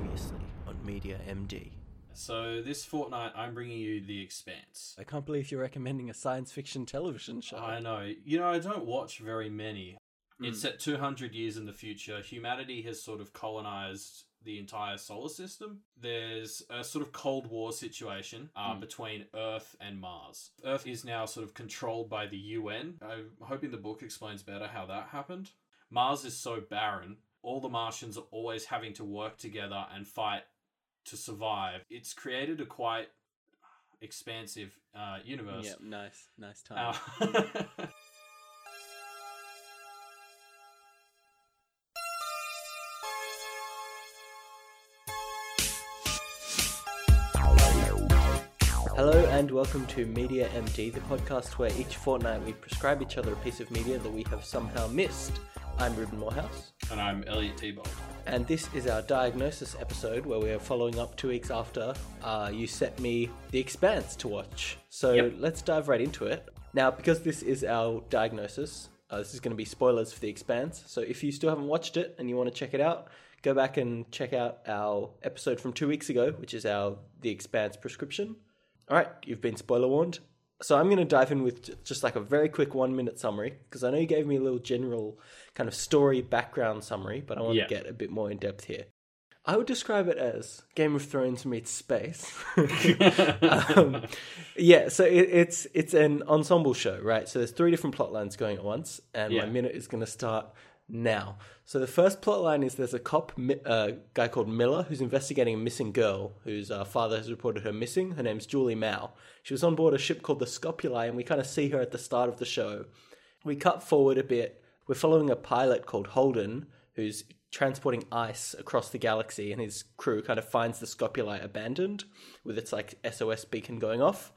Previously on Media MD. So this fortnight, I'm bringing you The Expanse. I can't believe you're recommending a science fiction television show. I know. You know, I don't watch very many. Mm. It's set 200 years in the future. Humanity has sort of colonized the entire solar system. There's a sort of Cold War situation uh, Mm. between Earth and Mars. Earth is now sort of controlled by the UN. I'm hoping the book explains better how that happened. Mars is so barren, all the Martians are always having to work together and fight to survive. It's created a quite expansive uh, universe. Yep, nice, nice time. Uh, Hello and welcome to Media MD, the podcast where each fortnight we prescribe each other a piece of media that we have somehow missed. I'm Reuben Morehouse, and I'm Elliot Tebow. and this is our diagnosis episode where we are following up two weeks after uh, you set me The Expanse to watch. So Yep. let's dive right into it. Now, because this is our diagnosis, uh, this is going to be spoilers for The Expanse. So if you still haven't watched it and you want to check it out, go back and check out our episode from two weeks ago, which is our The Expanse prescription. All right, you've been spoiler warned. So I'm going to dive in with just like a very quick one minute summary because I know you gave me a little general kind of story background summary, but I want Yeah. to get a bit more in depth here. I would describe it as Game of Thrones meets space. um, yeah, so it, it's it's an ensemble show, right? So there's three different plot lines going at once, and Yeah. my minute is going to start now. So the first plot line is there's a cop, uh, guy called Miller, who's investigating a missing girl whose uh, father has reported her missing. Her name's Julie Mao. She was on board a ship called the Scopuli, and we kind of see her at the start of the show. We cut forward a bit. We're following a pilot called Holden, who's transporting ice across the galaxy, and his crew kind of finds the Scopuli abandoned with its like SOS beacon going off.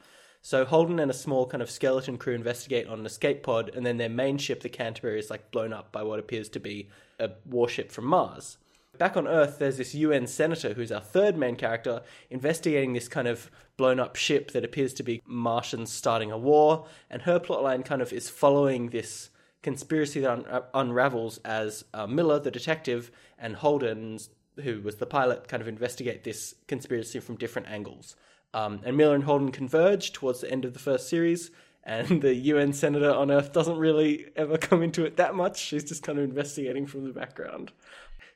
So Holden and a small kind of skeleton crew investigate on an escape pod, and then their main ship, the Canterbury, is like blown up by what appears to be a warship from Mars. Back on Earth, there's this UN senator who's our third main character investigating this kind of blown up ship that appears to be Martians starting a war, and her plotline kind of is following this conspiracy that un- unravels as uh, Miller, the detective, and Holden, who was the pilot, kind of investigate this conspiracy from different angles. Um, and Miller and Holden converge towards the end of the first series, and the UN senator on Earth doesn't really ever come into it that much. She's just kind of investigating from the background.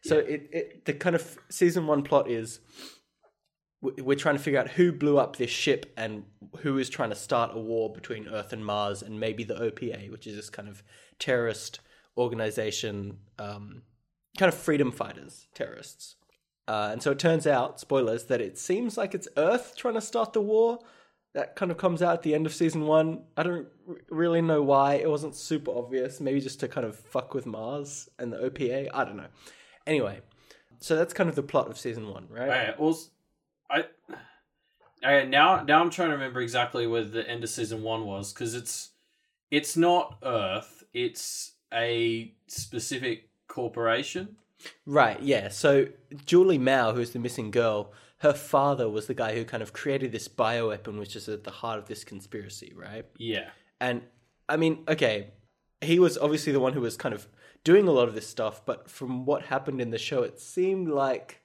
So it, it the kind of season one plot is we- we're trying to figure out who blew up this ship and who is trying to start a war between Earth and Mars and maybe the OPA, which is this kind of terrorist organization, um, kind of freedom fighters, terrorists. Uh, and so it turns out, spoilers, that it seems like it's Earth trying to start the war. That kind of comes out at the end of season one. I don't r- really know why. It wasn't super obvious. Maybe just to kind of fuck with Mars and the OPA. I don't know. Anyway, so that's kind of the plot of season one, right? Okay, also, I. Okay, now now I'm trying to remember exactly where the end of season one was because it's it's not Earth. It's a specific corporation. Right, yeah. So Julie Mao, who's the missing girl, her father was the guy who kind of created this bioweapon, which is at the heart of this conspiracy, right? Yeah. And I mean, okay, he was obviously the one who was kind of doing a lot of this stuff, but from what happened in the show, it seemed like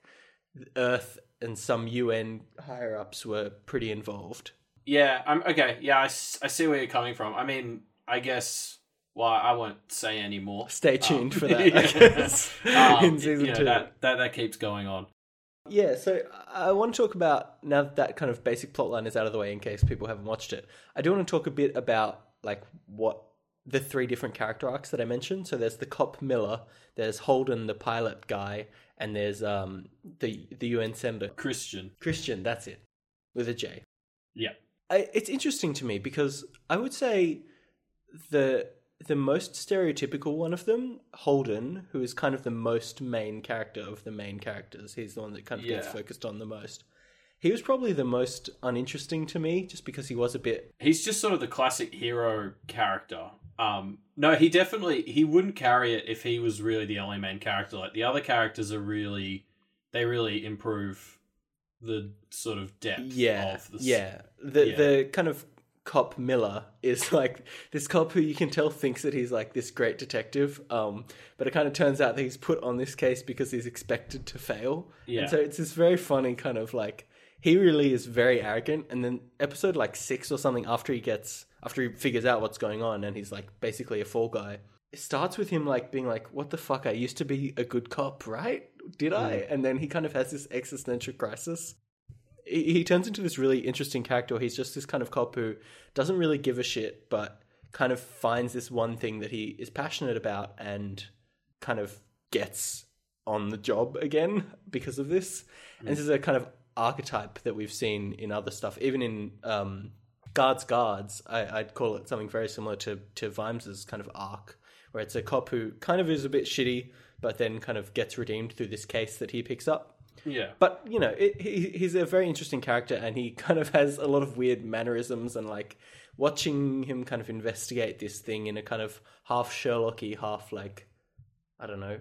Earth and some UN higher ups were pretty involved. Yeah, I'm okay. Yeah, I, I see where you're coming from. I mean, I guess. Well, I won't say any more. Stay tuned Um, for that, guess, Um, in season you know, two. That, that that keeps going on. Yeah, so I want to talk about now that that kind of basic plotline is out of the way in case people haven't watched it. I do want to talk a bit about like what the three different character arcs that I mentioned. So there's the cop Miller, there's Holden the pilot guy, and there's um the the UN senator Chrisjen. Chrisjen. That's it, with a J. Yeah. I, it's interesting to me because I would say the the most stereotypical one of them, Holden, who is kind of the most main character of the main characters. He's the one that kind of gets focused on the most. He was probably the most uninteresting to me, just because he was a bit. He's just sort of the classic hero character. Um, no, he definitely he wouldn't carry it if he was really the only main character. Like the other characters are really, they really improve the sort of depth Yeah, of the yeah. The yeah. the kind of cop Miller is like this cop who you can tell thinks that he's like this great detective, um, but it kind of turns out that he's put on this case because he's expected to fail. Yeah. And so it's this very funny kind of like he really is very arrogant, and then episode like six or something after he gets after he figures out what's going on, and he's like basically a fall guy. It starts with him like being like, "What the fuck? I used to be a good cop, right? Did I?" And then he kind of has this existential crisis he, he turns into this really interesting character. He's just this kind of cop who doesn't really give a shit, but kind of finds this one thing that he is passionate about and kind of gets on the job again because of this. And this is a kind of archetype that we've seen in other stuff, even in um, Guards Guards. I, I'd call it something very similar to to Vimes's kind of arc, where it's a cop who kind of is a bit shitty, but then kind of gets redeemed through this case that he picks up. Yeah. But you know, it, he, he's a very interesting character, and he kind of has a lot of weird mannerisms, and like watching him kind of investigate this thing in a kind of half Sherlocky, half like I don't know,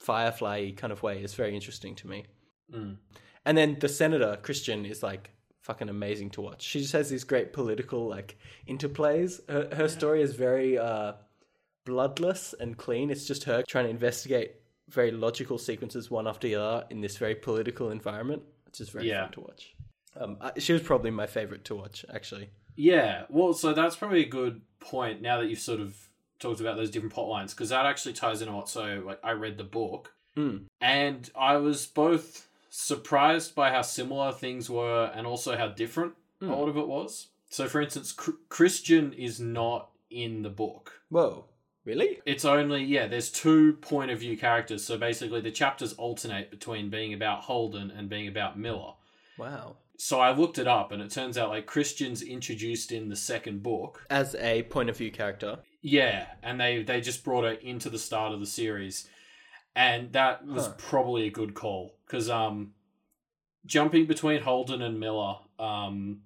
Firefly kind of way is very interesting to me. Mm. And then the senator Chrisjen is like fucking amazing to watch. She just has these great political like interplays. Her, her story is very uh, bloodless and clean. It's just her trying to investigate very logical sequences one after the other in this very political environment, which is very Yeah. fun to watch. Um, she was probably my favorite to watch, actually. Yeah, well, so that's probably a good point now that you've sort of talked about those different plot lines because that actually ties into what. So, like, I read the book Mm. and I was both surprised by how similar things were and also how different Mm. a lot of it was. So, for instance, Chr- Chrisjen is not in the book. Whoa, really? It's only yeah. There's two point of view characters, so basically the chapters alternate between being about Holden and being about Miller. Wow. So I looked it up, and it turns out like Chrisjen's introduced in the second book. As a point of view character. Yeah, and they they just brought her into the start of the series, and that was Huh. probably a good call because um, jumping between Holden and Miller, um,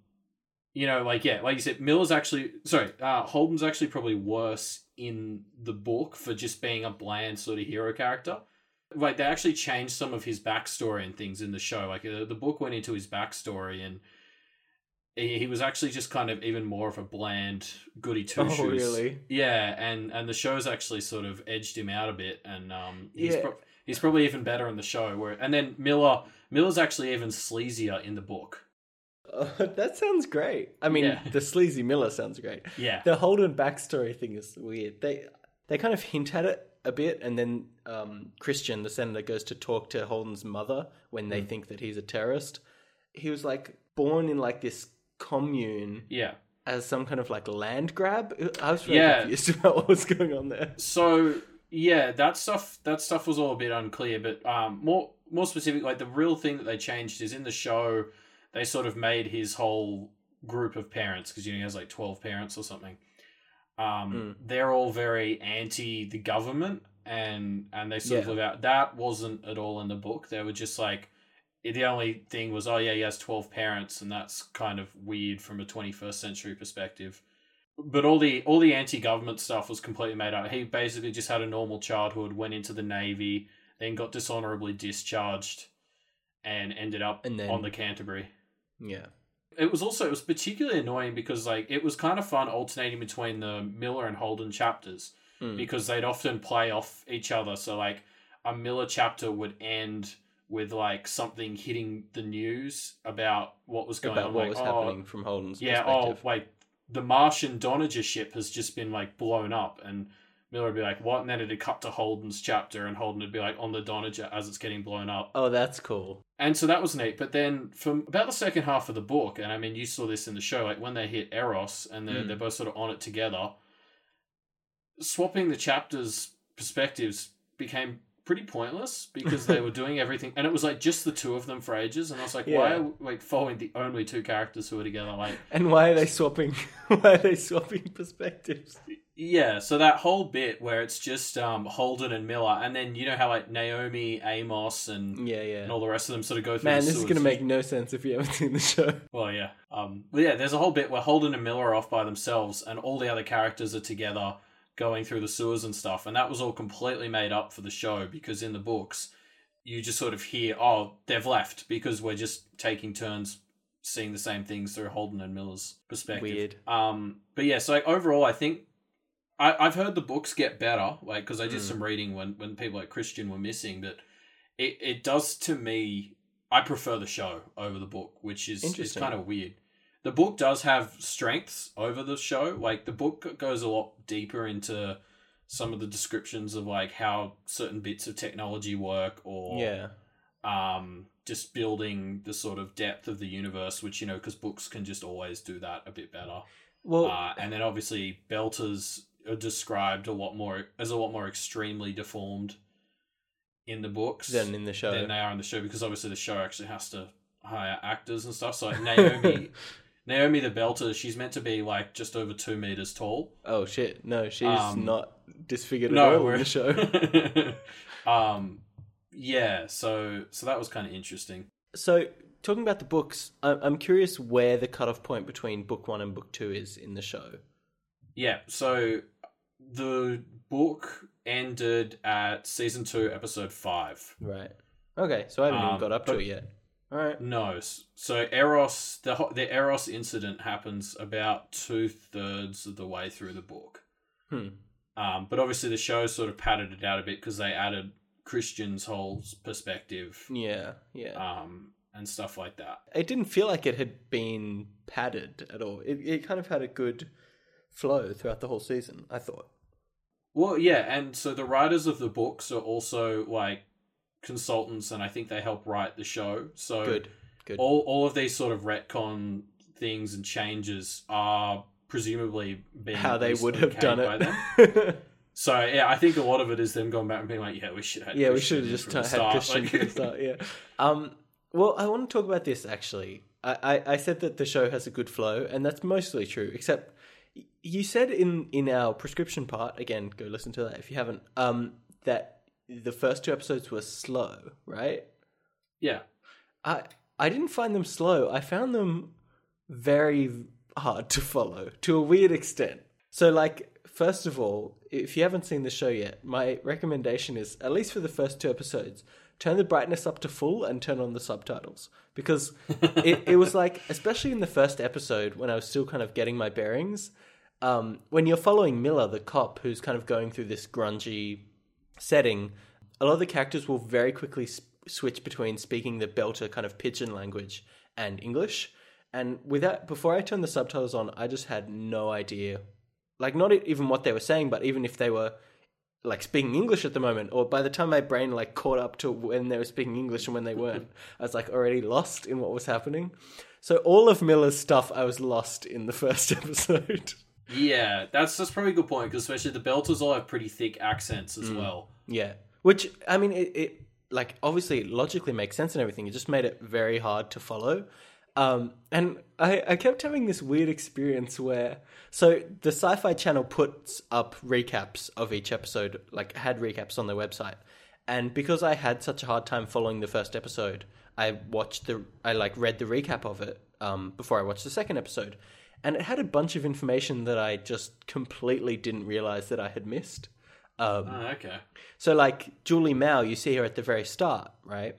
you know, like yeah, like you said, Miller's actually sorry, uh, Holden's actually probably worse in the book for just being a bland sort of hero character. Like they actually changed some of his backstory and things in the show. Like uh, the book went into his backstory and. He he was actually just kind of even more of a bland goody two shoes. Oh, really? Yeah, and and the show's actually sort of edged him out a bit, and um, he's Yeah. pro- he's probably even better in the show. Where and then Miller Miller's actually even sleazier in the book. Uh, that sounds great. I mean, Yeah. the sleazy Miller sounds great. Yeah, The Holden backstory thing is weird. They they kind of hint at it a bit, and then um, Chrisjen, the senator, goes to talk to Holden's mother when Mm. they think that he's a terrorist. He was like born in like this commune yeah. as some kind of like land grab. I was very Yeah. confused about what was going on there. So yeah, that stuff that stuff was all a bit unclear, but um, more more specific, like the real thing that they changed is in the show, they sort of made his whole group of parents because you know he has like twelve parents or something. Um, they're all very anti the government, and and they sort of Yeah. live out. That wasn't at all in the book. They were just like. The only thing was, oh yeah, he has twelve parents, and that's kind of weird from a twenty first century perspective but all the all the anti-government stuff was completely made up. He basically just had a normal childhood, went into the navy, then got dishonorably discharged, and ended up And then- on the Canterbury. Yeah. It was also it was particularly annoying because like it was kind of fun alternating between the Miller and Holden chapters Mm. because they'd often play off each other. So like a Miller chapter would end with like something hitting the news about what was going About on, what like, was oh, happening from Holden's yeah, oh, like the Martian Donager ship has just been like blown up, and Miller would be like, "What?" And then it'd cut to Holden's chapter, and Holden would be like on the Donager as it's getting blown up, Oh, that's cool. and so that was neat. But then from about the second half of the book, and I mean, you saw this in the show, like when they hit Eros and they're Mm. they're both sort of on it together, swapping the chapters' perspectives became pretty pointless because they were doing everything and it was like just the two of them for ages and I was like why are we like following the only two characters who are together like And why are they swapping? why are they swapping perspectives? Yeah, so that whole bit where it's just um, Holden and Miller, and then you know how like Naomi, Amos, and, Yeah, yeah. and all the rest of them sort of go through. Man, this is gonna make no sense if you haven't seen the show. Well, yeah, um, but yeah. There's a whole bit where Holden and Miller are off by themselves, and all the other characters are together going through the sewers and stuff, and that was all completely made up for the show because in the books, you just sort of hear, oh, they've left because we're just taking turns seeing the same things through Holden and Miller's perspective. Weird. Um, but yeah, so like overall, I think I, I've heard the books get better, like because I did Mm. some reading when when people like Chrisjen were missing, but it it does to me. I prefer the show over the book, which is is kind of weird. The book does have strengths over the show. Like the book goes a lot deeper into some of the descriptions of like how certain bits of technology work or Yeah. um, just building the sort of depth of the universe, which you know, because books can just always do that a bit better. Well, Uh, and then obviously belters described a lot more as a lot more extremely deformed in the books then in the show. than they are in the show because obviously the show actually has to hire actors and stuff. So like Naomi, Naomi the belter, she's meant to be like just over two meters tall. oh shit! No, she's Um, not disfigured no, at all we're- in the show. um, yeah. So so that was kind of interesting. So, talking about the books, I'm curious where the cutoff point between book one and book two is in the show. Yeah, so the book ended at season two, episode five. Right. Okay, so I haven't even Um, got up to but- it yet. All right. No, s- so Eros, the ho- the Eros incident happens about two thirds of the way through the book. Hmm. Um, but obviously the show sort of padded it out a bit because they added Chrisjen's whole perspective, Yeah, yeah. um, and stuff like that. it didn't feel like it had been padded at all. It, it kind of had a good flow throughout the whole season, I thought. Well, yeah, and so the writers of the books are also like consultants, and I think they help write the show. So Good, good. all all of these sort of retcon things and changes are presumably being How they would have done it. So yeah, I think a lot of it is them going back and being like, yeah, we should have. yeah, we should have just the had start. Chrisjen Like- from the start. Yeah. Um. Well, I want to talk about this actually. I, I, I said that the show has a good flow, and that's mostly true. Except you said in in our prescription part again. Go listen to that if you haven't. Um, that the first two episodes were slow, right? yeah, I I didn't find them slow. I found them very hard to follow to a weird extent. So like first of all, if you haven't seen the show yet, my recommendation is at least for the first two episodes, turn the brightness up to full and turn on the subtitles because it it was like especially in the first episode when I was still kind of getting my bearings, um, when you're following Miller, the cop who's kind of going through this grungy setting, a lot of the characters will very quickly s- switch between speaking the belter kind of pidgin language and English. And without before I turned the subtitles on, I just had no idea, like not even what they were saying, but even if they were like speaking English at the moment, or by the time my brain like caught up to when they were speaking English and when they weren't, I was like already lost in what was happening. So all of Miller's stuff, I was lost in the first episode. yeah, that's that's probably a good point because especially the Belters all have pretty thick accents Mm. as well. Yeah, which I mean, it, it like obviously logically makes sense and everything. It just made it very hard to follow. Um, and I, I kept having this weird experience where so the Syfy Channel puts up recaps of each episode, like had recaps on their website, and because I had such a hard time following the first episode, I watched the I like read the recap of it um, before I watched the second episode, and it had a bunch of information that I just completely didn't realize that I had missed. Um, Oh, okay. so, like Julie Mao, you see her at the very start, right,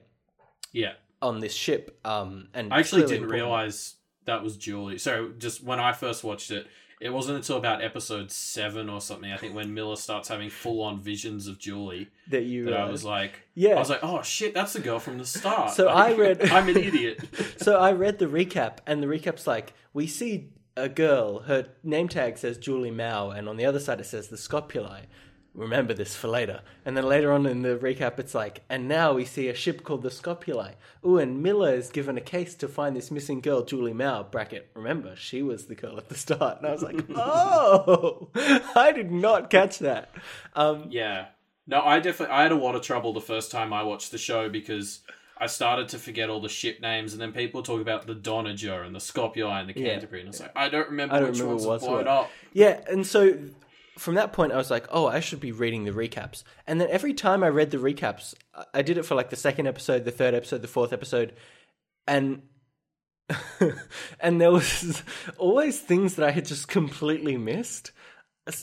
Yeah, on this ship. Um, and I actually didn't important. realize that was Julie. So just when I first watched it, it wasn't until about episode seven or something. I think when Miller starts having full on visions of Julie that you. that I uh, was like, yeah. I was like, oh shit, that's the girl from the start. So Like, I read- I'm an idiot. so I read the recap, and the recap's like, we see a girl. Her name tag says Julie Mao, and on the other side it says the Scopuli. Remember this for later. And then later on in the recap, it's like, and now we see a ship called the Scopuli. Ooh, and Miller is given a case to find this missing girl, Julie Mao. Bracket. Remember, she was the girl at the start. And I was like, oh, I did not catch that. Um, Yeah. No, I definitely I had a lot of trouble the first time I watched the show because I started to forget all the ship names, and then people talk about the Donager and the Scopuli and the Yeah. Canterbury, and it's like I don't remember I don't which remember ones blown what. up. Yeah, and so from that point, I was like, oh, I should be reading the recaps. And then every time I read the recaps, I- did it for like the second episode, the third episode, the fourth episode, and and there was always things that I had just completely missed.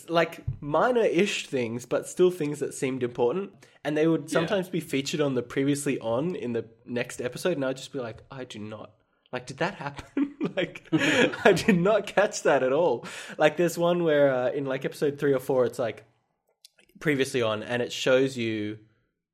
Like minor-ish things, but still things that seemed important, and they would sometimes be featured on the previously on in the next episode, and I'd just be like, I do not Like, did that happen? like, I did not catch that at all. Like, there's one where uh, in like episode three or four, it's like previously on, and it shows you,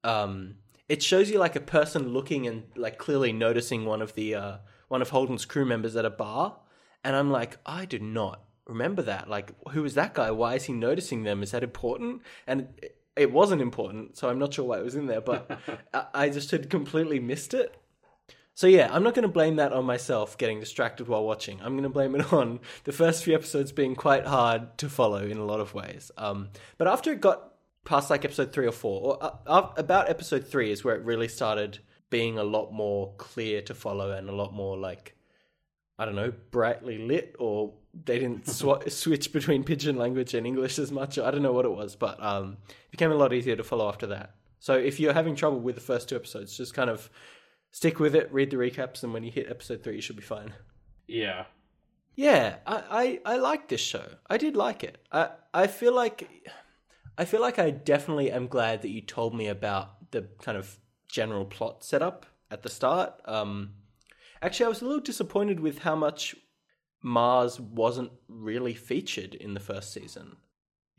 um, it shows you like a person looking and like clearly noticing one of the uh, one of Holden's crew members at a bar, and I'm like, I did not remember that. Like, who is that guy? Why is he noticing them? Is that important? And it, wasn't important, so I'm not sure why it was in there, but I just had completely missed it. So yeah, I'm not going to blame that on myself getting distracted while watching. I'm going to blame it on the first few episodes being quite hard to follow in a lot of ways. Um, but after it got past like episode three or four, or uh, uh, about episode three is where it really started being a lot more clear to follow and a lot more like I don't know, brightly lit, or they didn't sw- switch between pidgin language and English as much. I don't know what it was, but um, it became a lot easier to follow after that. So if you're having trouble with the first two episodes, just kind of stick with it, read the recaps, and when you hit episode three, you should be fine. Yeah. Yeah, I, I, I like this show. I did like it. I I feel like I feel like I definitely am glad that you told me about the kind of general plot setup at the start. Um, actually, I was a little disappointed with how much Mars wasn't really featured in the first season.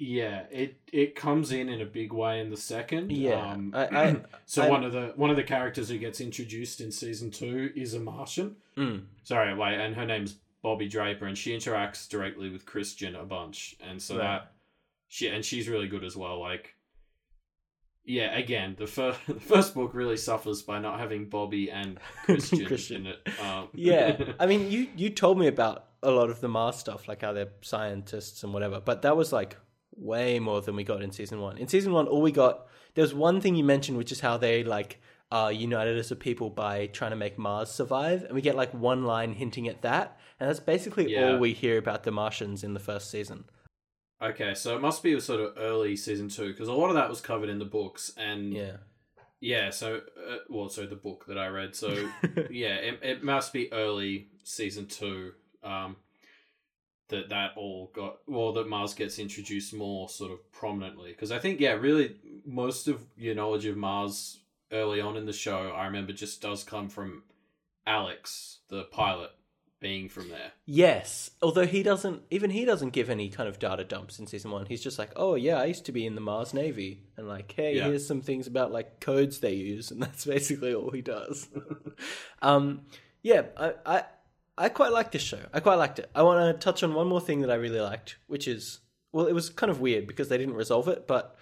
Yeah, it it comes in in a big way in the second. Yeah, Um, I, I, so I- one of the one of the characters who gets introduced in season two is a Martian. mm, Sorry, wait, and her name's Bobbie Draper, and she interacts directly with Chrisjen a bunch, and so Right. that she and she's really good as well. Like, yeah, again, the first the first book really suffers by not having Bobbie and Chrisjen, Chrisjen. in it. Um, yeah. I mean, you you told me about a lot of the Mars stuff, like how they're scientists and whatever, but that was like way more than we got in season one. In season one, all we got there was one thing you mentioned, which is how they like are united as a people by trying to make Mars survive, and we get like one line hinting at that, and that's basically Yeah. all we hear about the Martians in the first season. okay, so it must be sort of early season two because a lot of that was covered in the books, and Yeah. Yeah, so uh, well, so the book that I read. So yeah, it, it must be early season two. Um, that that all got well that Mars gets introduced more sort of prominently because I think yeah, really most of your knowledge of Mars early on in the show, I remember just does come from Alex, the pilot, being from there. Yes, although he doesn't, even he doesn't give any kind of data dumps in season one. He's just like, "Oh yeah, I used to be in the Mars Navy," and like, "Hey, Yeah. here's some things about like codes they use," and that's basically all he does. um, yeah, I, I, I quite like this show. I quite liked it. I want to touch on one more thing that I really liked, which is, well, it was kind of weird because they didn't resolve it, but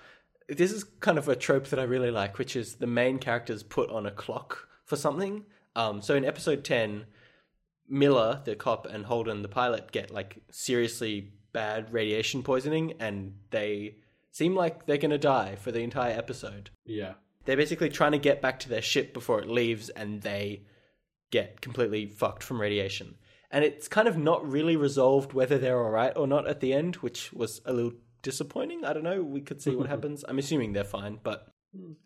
this is kind of a trope that I really like, which is the main characters put on a clock for something. Um, so in episode ten. Miller, the cop, and Holden, the pilot, get like seriously bad radiation poisoning, and they seem like they're gonna die for the entire episode. Yeah, They're basically trying to get back to their ship before it leaves, and they get completely fucked from radiation. And it's kind of not really resolved whether they're alright or not at the end, which was a little disappointing. I don't know. We could see what happens. I'm assuming they're fine, but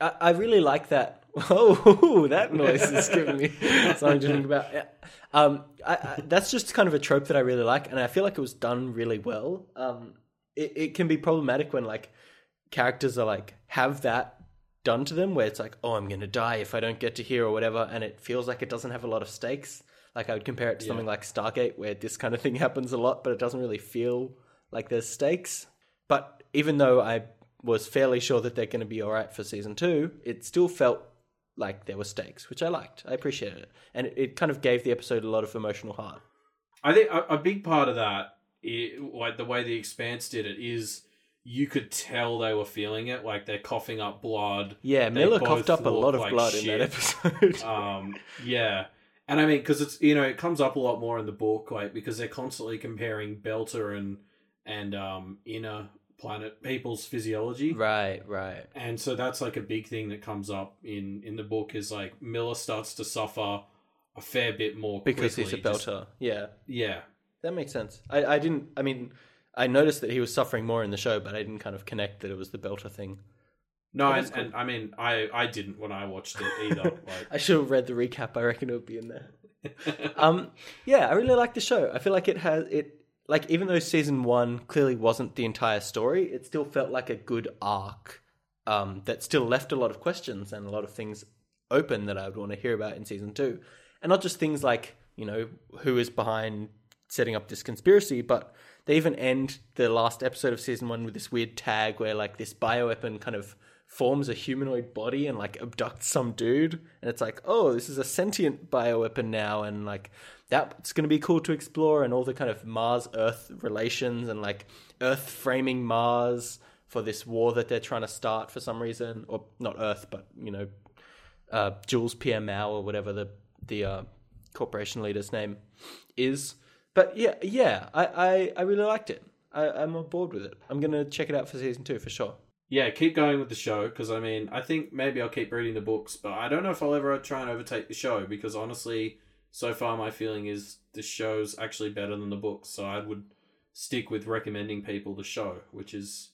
I, I really like that. Oh, that noise is giving me something to think about. Yeah. Um, I, I, that's just kind of a trope that I really like, and I feel like it was done really well. Um, it, it can be problematic when like characters are like have that done to them, where it's like, oh, I'm gonna die if I don't get to here or whatever, and it feels like it doesn't have a lot of stakes. Like I would compare it to Yeah. something like Stargate, where this kind of thing happens a lot, but it doesn't really feel like there's stakes. But even though I was fairly sure that they're going to be all right for season two, it still felt like there were stakes, which I liked. I appreciated it, and it, it kind of gave the episode a lot of emotional heart. I think a, a big part of that, i like the way the Expanse did it, is you could tell they were feeling it. Like they're coughing up blood. Yeah, They Miller coughed up a lot of like blood in that episode. Um, yeah, and I mean, because it's you know it comes up a lot more in the book, like because they're constantly comparing Belter and and um inner planet people's physiology. right, right. And so that's like a big thing that comes up in in the book is like Miller starts to suffer a fair bit more Because he's a quickly, just- belter. Yeah, yeah, that makes sense. I, I didn't. I mean, I noticed that he was suffering more in the show, but I didn't kind of connect that it was the belter thing. no, and, cool. and I mean I I didn't when I watched it either. like, I should have read the recap. I reckon it would be in there. um, yeah, I really like the show. I feel like it has it. Like even though season one clearly wasn't the entire story, it still felt like a good arc um, that still left a lot of questions and a lot of things open that I would want to hear about in season two, and not just things like you know, who is behind setting up this conspiracy. But they even end the last episode of season one with this weird tag where like this bioweapon kind of forms a humanoid body and like abducts some dude. And it's like oh this is a sentient bioweapon now and like that's going to be cool to explore and all the kind of mars earth relations and like earth framing mars for this war that they're trying to start for some reason. Or not earth but you know uh, jules pierre mao or whatever the the uh, corporation leader's name is but yeah yeah i i, I really liked it I, i'm on board with it i'm gonna check it out for season two for sure yeah, keep going with the show because I mean, I think maybe I'll keep reading the books, but I don't know if I'll ever try and overtake the show because honestly, so far my feeling is the show's actually better than the books. So I would stick with recommending people the show, which is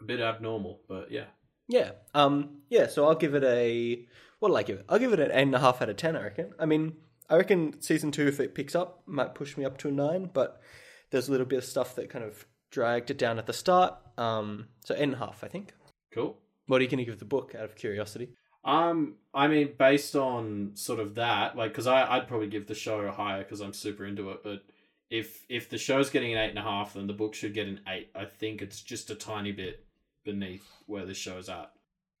a bit abnormal, but yeah. Yeah. Um. Yeah. So I'll give it a. What'll I give it? I'll give it an eight and a half out of ten. I reckon. I mean, I reckon season two, if it picks up, might push me up to a nine. But there's a little bit of stuff that kind of dragged it down at the start. Um, so eight and a half, I think. Cool. What are you going to give the book out of curiosity? Um, I mean, based on sort of that, like, because I I'd probably give the show a higher because I'm super into it. But if if the show's getting an eight and a half, then the book should get an eight. I think it's just a tiny bit beneath where the show's at.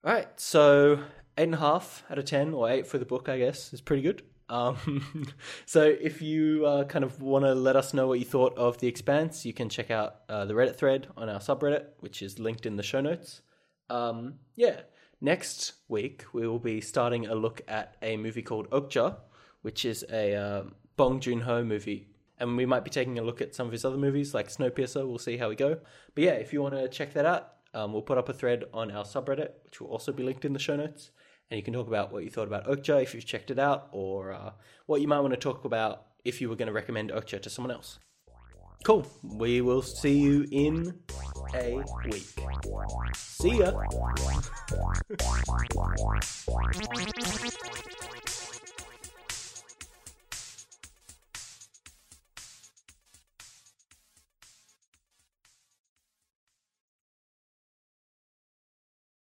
All right, so eight and a half out of ten, or eight for the book, I guess, is pretty good. Um, so if you uh, kind of want to let us know what you thought of The Expanse, you can check out uh, the Reddit thread on our subreddit, which is linked in the show notes. Um, yeah, next week we will be starting a look at a movie called Okja, which is a uh, Bong Joon Ho movie. And we might be taking a look at some of his other movies, like Snowpiercer. We'll see how we go. But yeah, if you want to check that out, um, we'll put up a thread on our subreddit, which will also be linked in the show notes and you can talk about what you thought about Okja if you've checked it out, or uh, what you might want to talk about if you were going to recommend Okja to someone else. Cool. We will see you in a week. See ya.